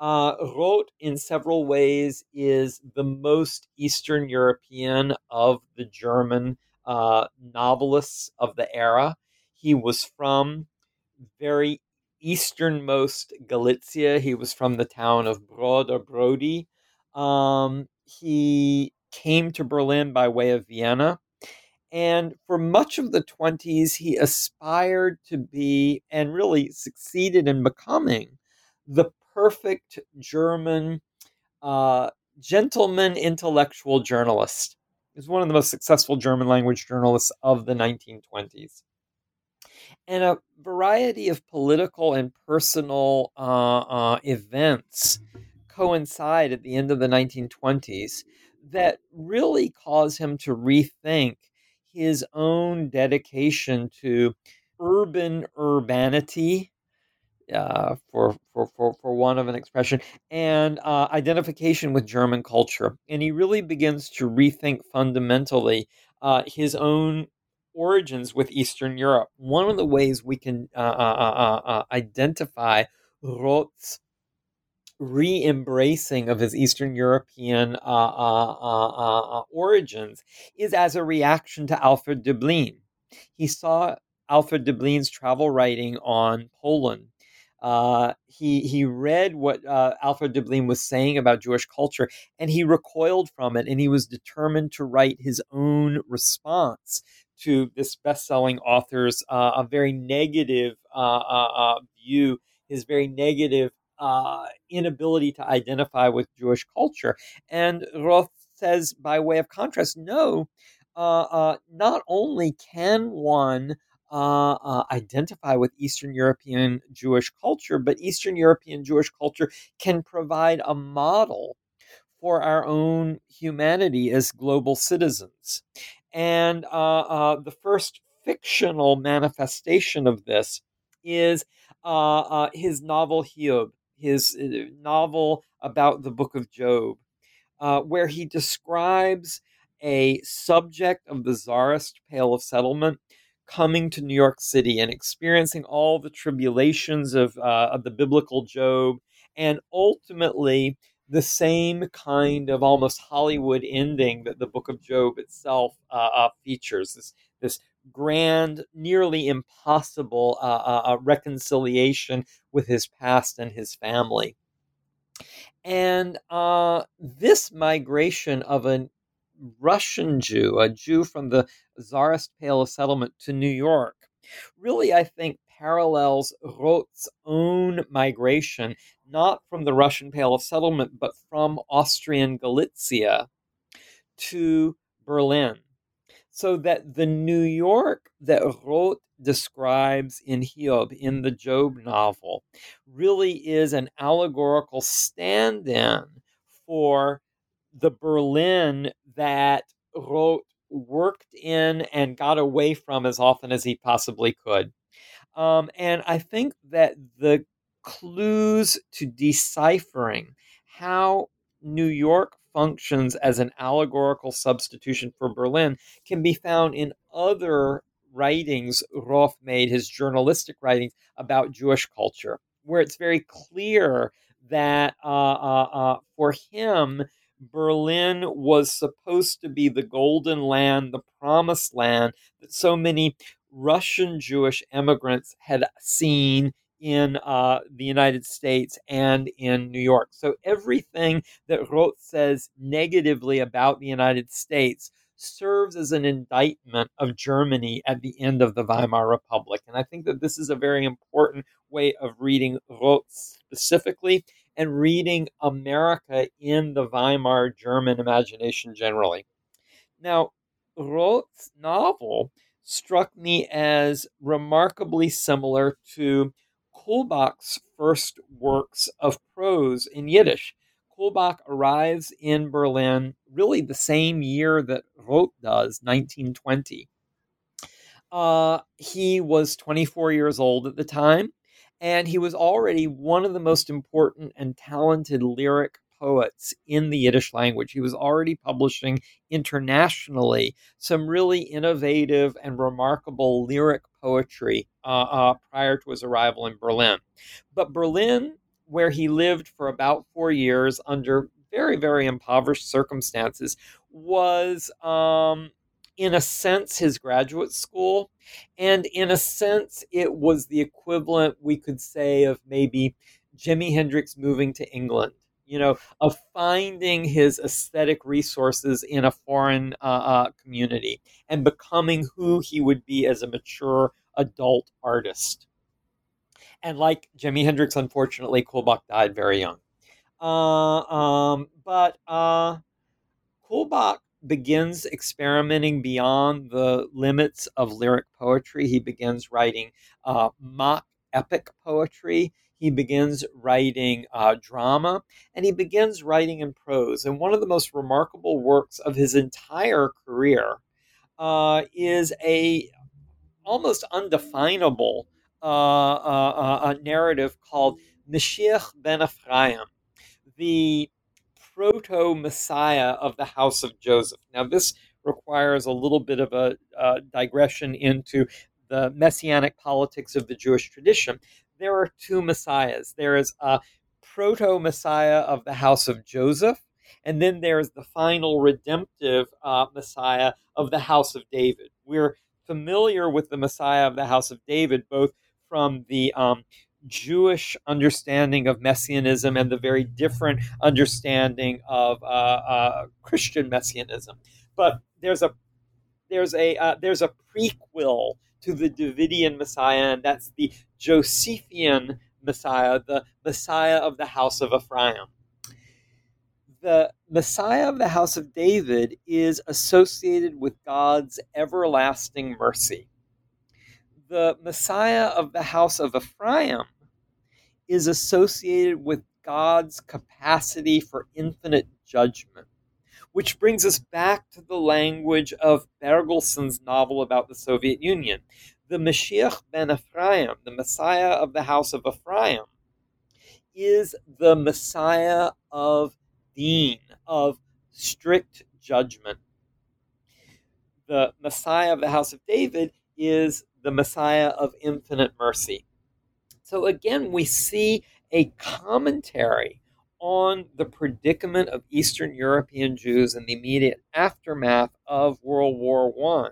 Uh, Roth, in several ways, is the most Eastern European of the German uh, novelists of the era. He was from very easternmost Galicia. He was from the town of Brod or Brody. Um, he came to Berlin by way of Vienna. And for much of the 20s, he aspired to be and really succeeded in becoming the perfect German uh, gentleman intellectual journalist. He was one of the most successful German language journalists of the 1920s. And a variety of political and personal uh, uh, events coincide at the end of the 1920s that really cause him to rethink his own dedication to urban urbanity, uh, for, for, for, for one of an expression, and uh, identification with German culture. And he really begins to rethink fundamentally uh, his own origins with Eastern Europe. One of the ways we can uh, uh, uh, identify Roth's re embracing of his Eastern European origins is as a reaction to Alfred Döblin. He saw Alfred Döblin's travel writing on Poland. Uh, he he read what uh, Alfred Döblin was saying about Jewish culture, and he recoiled from it, and he was determined to write his own response to this best-selling author's uh, a very negative uh, uh, uh, view, his very negative inability to identify with Jewish culture. And Roth says, by way of contrast, no. not only can one uh, uh, identify with Eastern European Jewish culture, but Eastern European Jewish culture can provide a model for our own humanity as global citizens. And uh, uh the first fictional manifestation of this is uh, uh, his novel Hiob, his novel about the book of Job, where he describes a subject of the czarist Pale of Settlement coming to New York City and experiencing all the tribulations of, uh, of the biblical Job, and ultimately the same kind of almost Hollywood ending that the book of Job itself uh, uh, features this, this grand, nearly impossible uh, uh, uh, reconciliation with his past and his family. And this migration of a Russian Jew, a Jew from the Tsarist Pale of Settlement to New York, really, I think, parallels Roth's own migration, not from the Russian Pale of Settlement, but from Austrian Galicia to Berlin. So that the New York that Roth describes in Hiob, in the Job novel, really is an allegorical stand in for the Berlin that Roth worked in and got away from as often as he possibly could. Um, and I think that the clues to deciphering how New York functions as an allegorical substitution for Berlin can be found in other writings. Roth made, his journalistic writings about Jewish culture, where it's very clear that uh, uh, uh, for him, Berlin was supposed to be the golden land, the promised land that so many Russian Jewish immigrants had seen in uh, the United States and in New York. So everything that Roth says negatively about the United States serves as an indictment of Germany at the end of the Weimar Republic. And I think that this is a very important way of reading Roth specifically and reading America in the Weimar German imagination generally. Now, Roth's novel struck me as remarkably similar to Kulbak's first works of prose in Yiddish. Kulbak arrives in Berlin really the same year that Roth does, 1920. Uh, he was 24 years old at the time. And he was already one of the most important and talented lyric poets in the Yiddish language. He was already publishing internationally some really innovative and remarkable lyric poetry uh, uh, prior to his arrival in Berlin. But Berlin, where he lived for about four years under very, very impoverished circumstances, was um, in a sense, his graduate school. And in a sense, it was the equivalent, we could say, of maybe Jimi Hendrix moving to England, you know, of finding his aesthetic resources in a foreign uh, uh, community and becoming who he would be as a mature adult artist. And like Jimi Hendrix, unfortunately, Kulbak died very young. Uh, um, but uh, Kulbak begins experimenting beyond the limits of lyric poetry. He begins writing uh, mock epic poetry. He begins writing uh, drama, and he begins writing in prose. And one of the most remarkable works of his entire career uh, is a almost undefinable uh, uh, uh narrative called Mashiach ben Ephraim, the proto Messiah of the house of Joseph. Now, this requires a little bit of a digression into the messianic politics of the Jewish tradition. There are two messiahs. There is a proto Messiah of the house of Joseph, and then there's the final redemptive uh, Messiah of the house of David. We're familiar with the Messiah of the house of David, both from the um, Jewish understanding of messianism and the very different understanding of uh, uh, Christian messianism. But there's a there's a uh, there's a prequel to the Davidian Messiah, and that's the Josephian Messiah, the Messiah of the house of Ephraim. The Messiah of the house of David is associated with God's everlasting mercy. The Messiah of the house of Ephraim is associated with God's capacity for infinite judgment, which brings us back to the language of Bergelson's novel about the Soviet Union. The Mashiach ben Ephraim, the Messiah of the house of Ephraim, is the Messiah of Deen, of strict judgment. The Messiah of the house of David is the Messiah of infinite mercy. So again, we see a commentary on the predicament of Eastern European Jews in the immediate aftermath of World War I,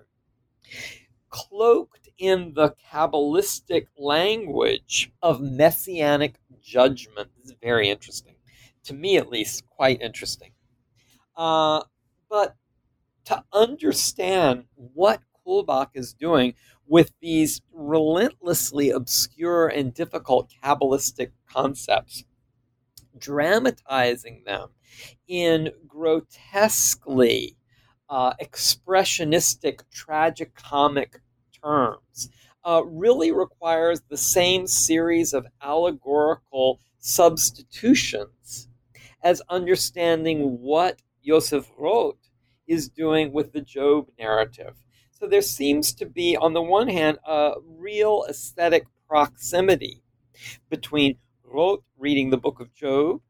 cloaked in the Kabbalistic language of messianic judgment. This is very interesting. To me, at least, quite interesting. Uh, but to understand what Kulbak is doing with these relentlessly obscure and difficult Kabbalistic concepts, dramatizing them in grotesquely uh, expressionistic, tragicomic terms, uh, really requires the same series of allegorical substitutions as understanding what Joseph Roth is doing with the Job narrative. So there seems to be, on the one hand, a real aesthetic proximity between Reading the book of Job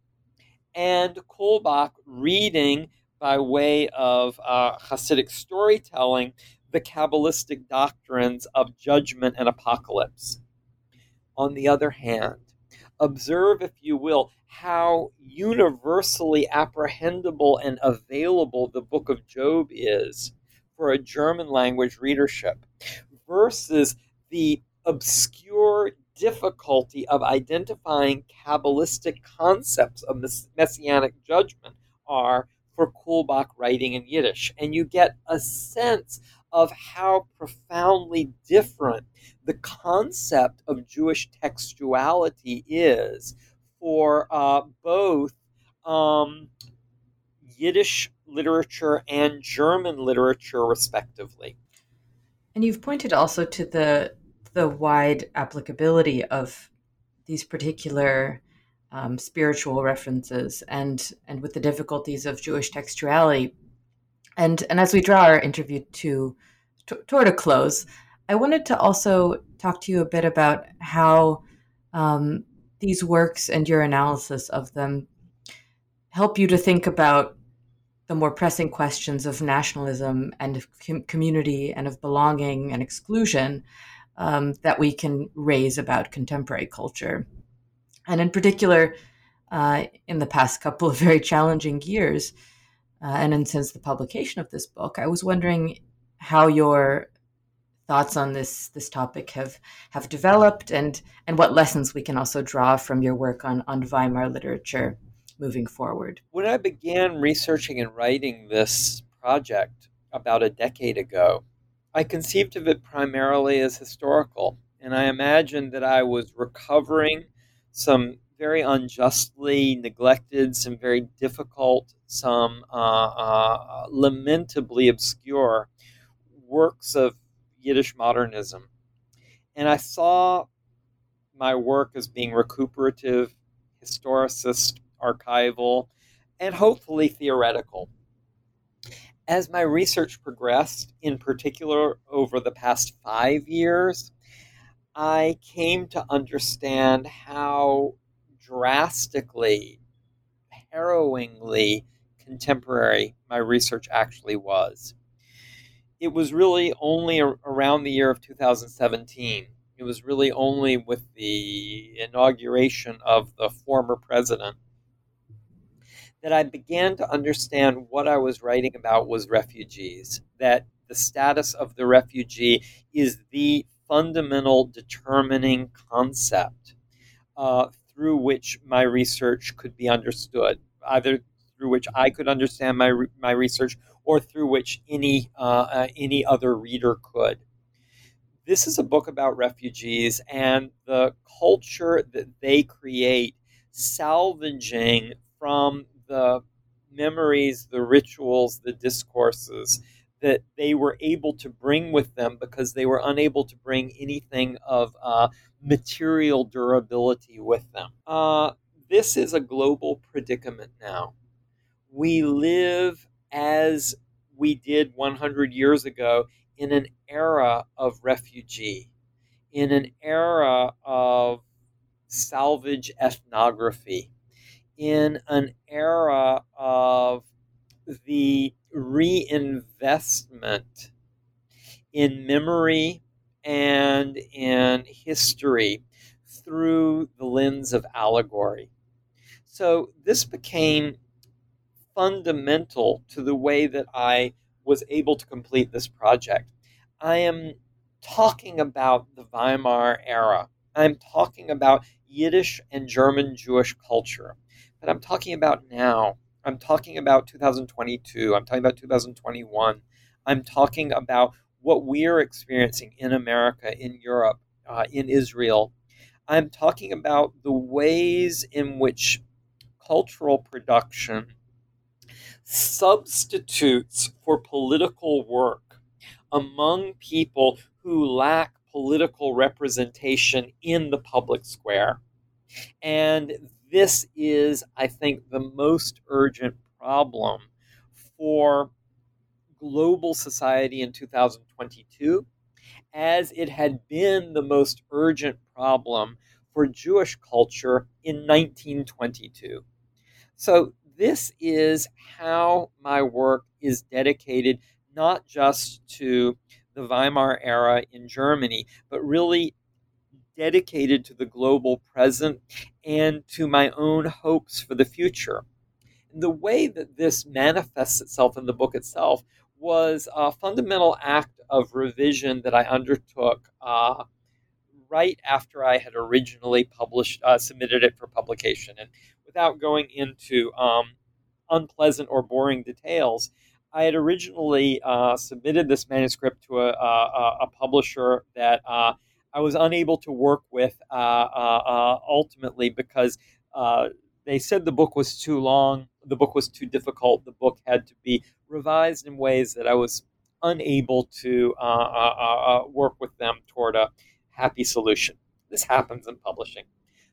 and Kulbak reading by way of uh, Hasidic storytelling the Kabbalistic doctrines of judgment and apocalypse. On the other hand, observe, if you will, how universally apprehendable and available the book of Job is for a German language readership versus the obscure difficulty of identifying Kabbalistic concepts of messianic judgment are for Kulbak writing in Yiddish. And you get a sense of how profoundly different the concept of Jewish textuality is for uh, both um, Yiddish literature and German literature, respectively. And you've pointed also to the the wide applicability of these particular um, spiritual references and and with the difficulties of Jewish textuality. And and as we draw our interview to, to toward a close, I wanted to also talk to you a bit about how um, these works and your analysis of them help you to think about the more pressing questions of nationalism and of com- community and of belonging and exclusion um, that we can raise about contemporary culture. And in particular, uh, in the past couple of very challenging years, uh, and since the publication of this book, I was wondering how your thoughts on this this topic have have developed, and and what lessons we can also draw from your work on on Weimar literature moving forward? When I began researching and writing this project about a decade ago, I conceived of it primarily as historical. And I imagined that I was recovering some very unjustly neglected, some very difficult, some uh, uh, lamentably obscure works of Yiddish modernism. And I saw my work as being recuperative, historicist, archival, and hopefully theoretical. As my research progressed, in particular over the past five years, I came to understand how drastically, harrowingly contemporary my research actually was. It was really only around the year of 2017. It was really only with the inauguration of the former president that I began to understand what I was writing about was refugees, that the status of the refugee is the fundamental determining concept uh, through which my research could be understood, either through which I could understand my, my research or through which any, uh, uh, any other reader could. This is a book about refugees and the culture that they create, salvaging from the memories, the rituals, the discourses that they were able to bring with them because they were unable to bring anything of uh, material durability with them. Uh, this is a global predicament now. We live as we did 100 years ago in an era of refugee, in an era of salvage ethnography, in an era of the reinvestment in memory and in history through the lens of allegory. So this became fundamental to the way that I was able to complete this project. I am talking about the Weimar era. I'm talking about Yiddish and German Jewish culture that I'm talking about now. I'm talking about 2022. I'm talking about 2021. I'm talking about what we're experiencing in America, in Europe, uh, in Israel. I'm talking about the ways in which cultural production substitutes for political work among people who lack political representation in the public square. And this is, I think, the most urgent problem for global society in 2022, as it had been the most urgent problem for Jewish culture in 1922. So, this is how my work is dedicated not just to the Weimar era in Germany, but really dedicated to the global present and to my own hopes for the future. And the way that this manifests itself in the book itself was a fundamental act of revision that I undertook uh, right after I had originally published, uh, submitted it for publication. And without going into um, unpleasant or boring details, I had originally uh, submitted this manuscript to a, a, a publisher that uh, I was unable to work with uh, uh, uh, ultimately because they said the book was too long, the book was too difficult, the book had to be revised in ways that I was unable to work with them toward a happy solution. This happens in publishing.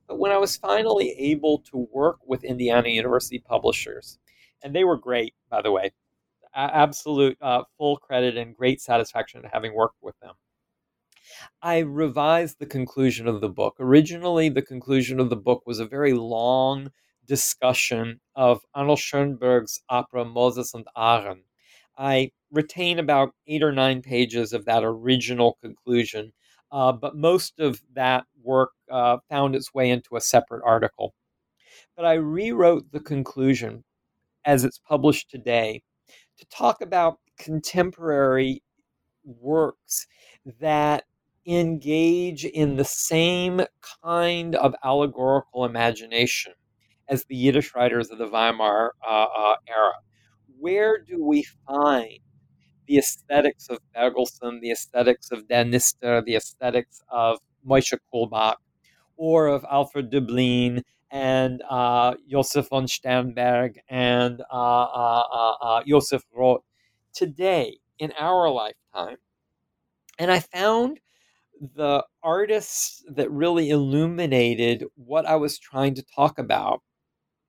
But when I was finally able to work with Indiana University publishers, and they were great, by the way, absolute uh, full credit and great satisfaction in having worked with them. I revised the conclusion of the book. Originally, the conclusion of the book was a very long discussion of Arnold Schoenberg's opera Moses and Aaron. I retain about eight or nine pages of that original conclusion, uh, but most of that work uh, found its way into a separate article. But I rewrote the conclusion as it's published today to talk about contemporary works that engage in the same kind of allegorical imagination as the Yiddish writers of the Weimar uh, uh, era. Where do we find the aesthetics of Bergelson, the aesthetics of Der Nister, the aesthetics of Moshe Kulbak, or of Alfred Döblin and uh, Josef von Sternberg and uh, uh, uh Josef Roth today in our lifetime? And I found the artists that really illuminated what I was trying to talk about.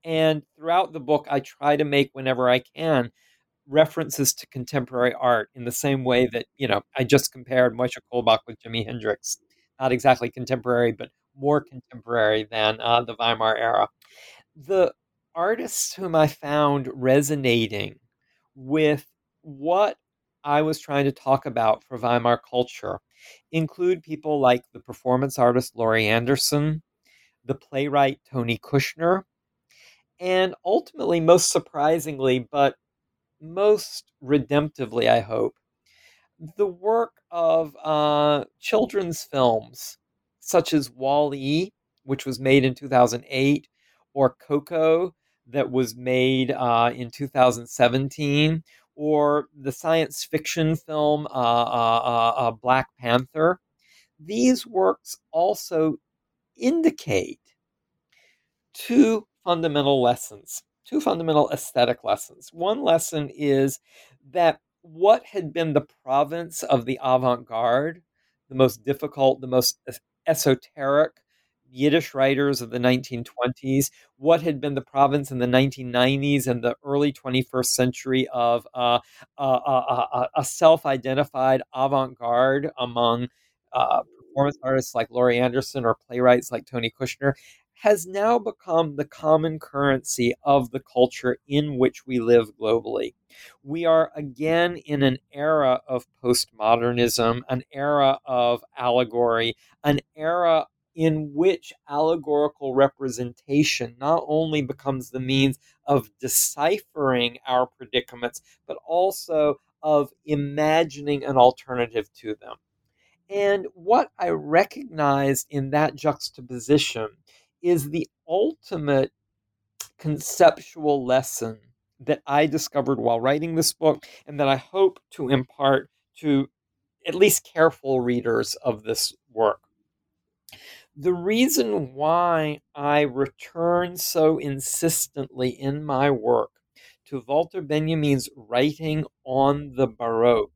And throughout the book, I try to make, whenever I can, references to contemporary art in the same way that, you know, I just compared Moshe Kulbak with Jimi Hendrix. Not exactly contemporary, but more contemporary than uh, the Weimar era. The artists whom I found resonating with what I was trying to talk about for Weimar culture include people like the performance artist Laurie Anderson, the playwright Tony Kushner, and ultimately, most surprisingly, but most redemptively, I hope, the work of uh, children's films such as Wall-E, which was made in 2008, or Coco, that was made uh, in 2017, or the science fiction film uh, uh, uh, Black Panther. These works also indicate two fundamental lessons, two fundamental aesthetic lessons. One lesson is that what had been the province of the avant garde, the most difficult, the most esoteric Yiddish writers of the 1920s, what had been the province in the 1990s and the early 21st century of uh, uh, uh, a self identified avant garde among performance artists like Laurie Anderson or playwrights like Tony Kushner, has now become the common currency of the culture in which we live globally. We are again in an era of postmodernism, an era of allegory, an era in which allegorical representation not only becomes the means of deciphering our predicaments, but also of imagining an alternative to them. And what I recognized in that juxtaposition is the ultimate conceptual lesson that I discovered while writing this book and that I hope to impart to at least careful readers of this work. The reason why I return so insistently in my work to Walter Benjamin's writing on the Baroque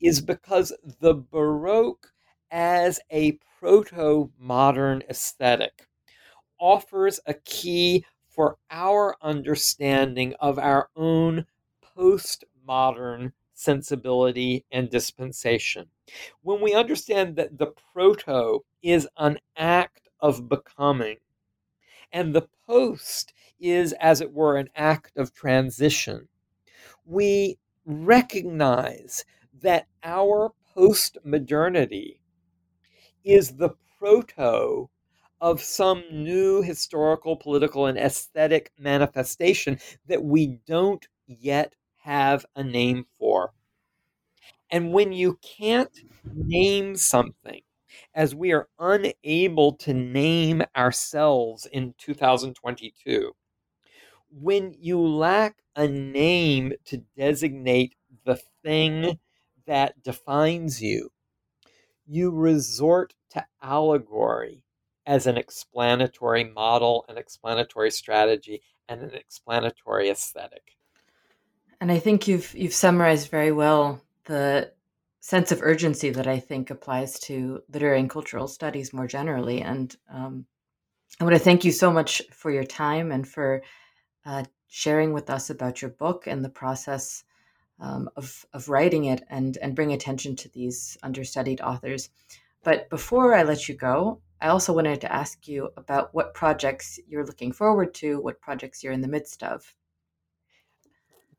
is because the Baroque, as a proto modern aesthetic, offers a key for our understanding of our own postmodern sensibility and dispensation. When we understand that the proto is an act of becoming, and the post is, as it were, an act of transition, we recognize that our post modernity is the proto of some new historical, political, and aesthetic manifestation that we don't yet have a name for. And when you can't name something, as we are unable to name ourselves in 2022, when you lack a name to designate the thing that defines you, you resort to allegory as an explanatory model, an explanatory strategy, and an explanatory aesthetic. And I think you've you've summarized very well the sense of urgency that I think applies to literary and cultural studies more generally. And um, I want to thank you so much for your time and for uh, sharing with us about your book and the process um, of of writing it and and bring attention to these understudied authors. But before I let you go, I also wanted to ask you about what projects you're looking forward to, what projects you're in the midst of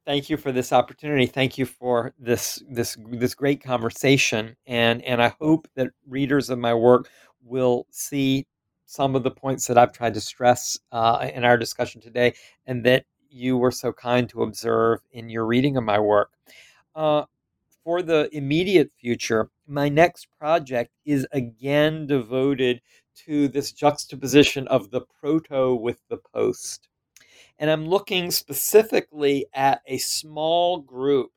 thank you for this opportunity. Thank you for this this this great conversation, and and I hope that readers of my work will see some of the points that I've tried to stress uh, in our discussion today, and that you were so kind to observe in your reading of my work. Uh, for the immediate future, my next project is again devoted to this juxtaposition of the proto with the post. And I'm looking specifically at a small group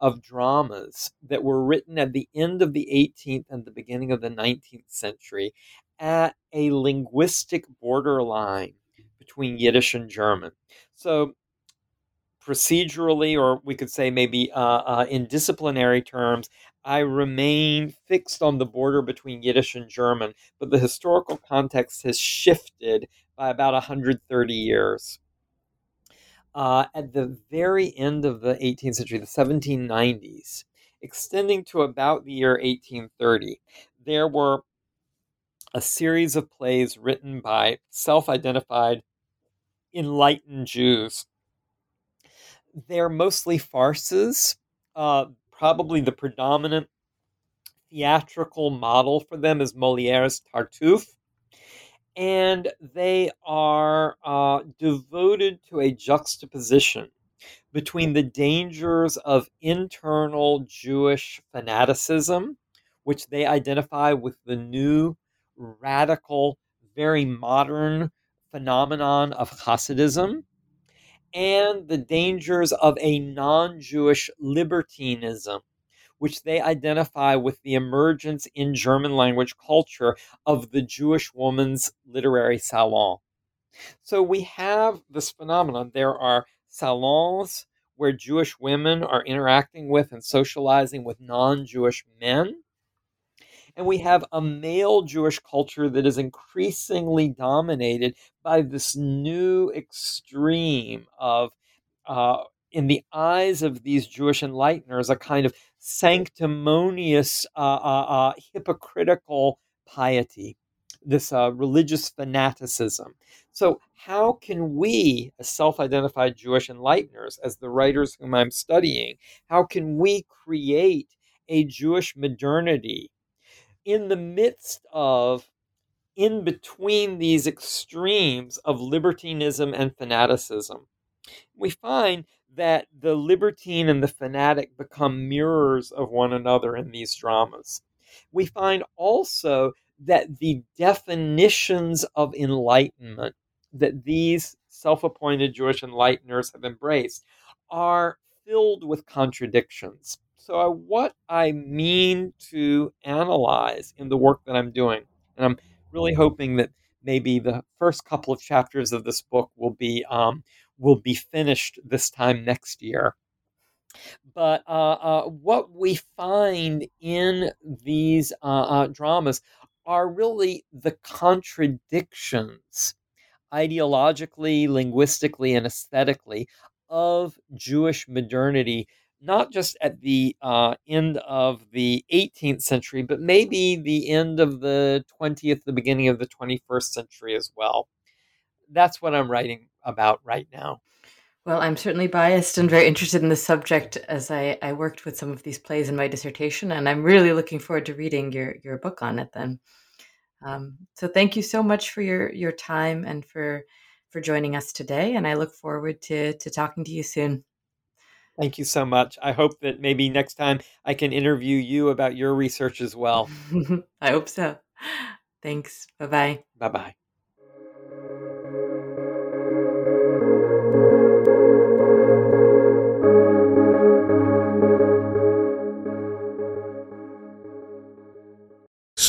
of dramas that were written at the end of the 18th and the beginning of the 19th century at a linguistic borderline between Yiddish and German. So, procedurally, or we could say maybe uh, uh, in disciplinary terms, I remain fixed on the border between Yiddish and German, but the historical context has shifted by about 130 years. Uh, at the very end of the 18th century, the 1790s, extending to about the year 1830, there were a series of plays written by self identified enlightened Jews. They're mostly farces. Uh, probably the predominant theatrical model for them is Moliere's Tartuffe. And they are uh, devoted to a juxtaposition between the dangers of internal Jewish fanaticism, which they identify with the new, radical, very modern phenomenon of Hasidism, and the dangers of a non Jewish libertinism, which they identify with the emergence in German language culture of the Jewish woman's literary salon. So we have this phenomenon. There are salons where Jewish women are interacting with and socializing with non Jewish men. And we have a male Jewish culture that is increasingly dominated by this new extreme of, uh, in the eyes of these Jewish enlighteners, a kind of sanctimonious, uh, uh, uh hypocritical piety, this uh, religious fanaticism. So, how can we, as self identified Jewish enlighteners, as the writers whom I'm studying, how can we create a Jewish modernity in the midst of, in between these extremes of libertinism and fanaticism, we find that the libertine and the fanatic become mirrors of one another in these dramas. We find also that the definitions of enlightenment that these self appointed Jewish enlighteners have embraced are filled with contradictions. So, what I mean to analyze in the work that I'm doing, and I'm really hoping that maybe the first couple of chapters of this book will be um, will be finished this time next year. But uh, uh, what we find in these uh, uh dramas are really the contradictions, ideologically, linguistically, and aesthetically, of Jewish modernity not just at the uh, end of the 18th century, but maybe the end of the 20th, the beginning of the 21st century as well. That's what I'm writing about right now. Well, I'm certainly biased and very interested in the subject as I, I worked with some of these plays in my dissertation, and I'm really looking forward to reading your, your book on it then. Um, so thank you so much for your, your time and for for joining us today, and I look forward to, to talking to you soon. Thank you so much. I hope that maybe next time I can interview you about your research as well. I hope so. Thanks. Bye bye. Bye bye.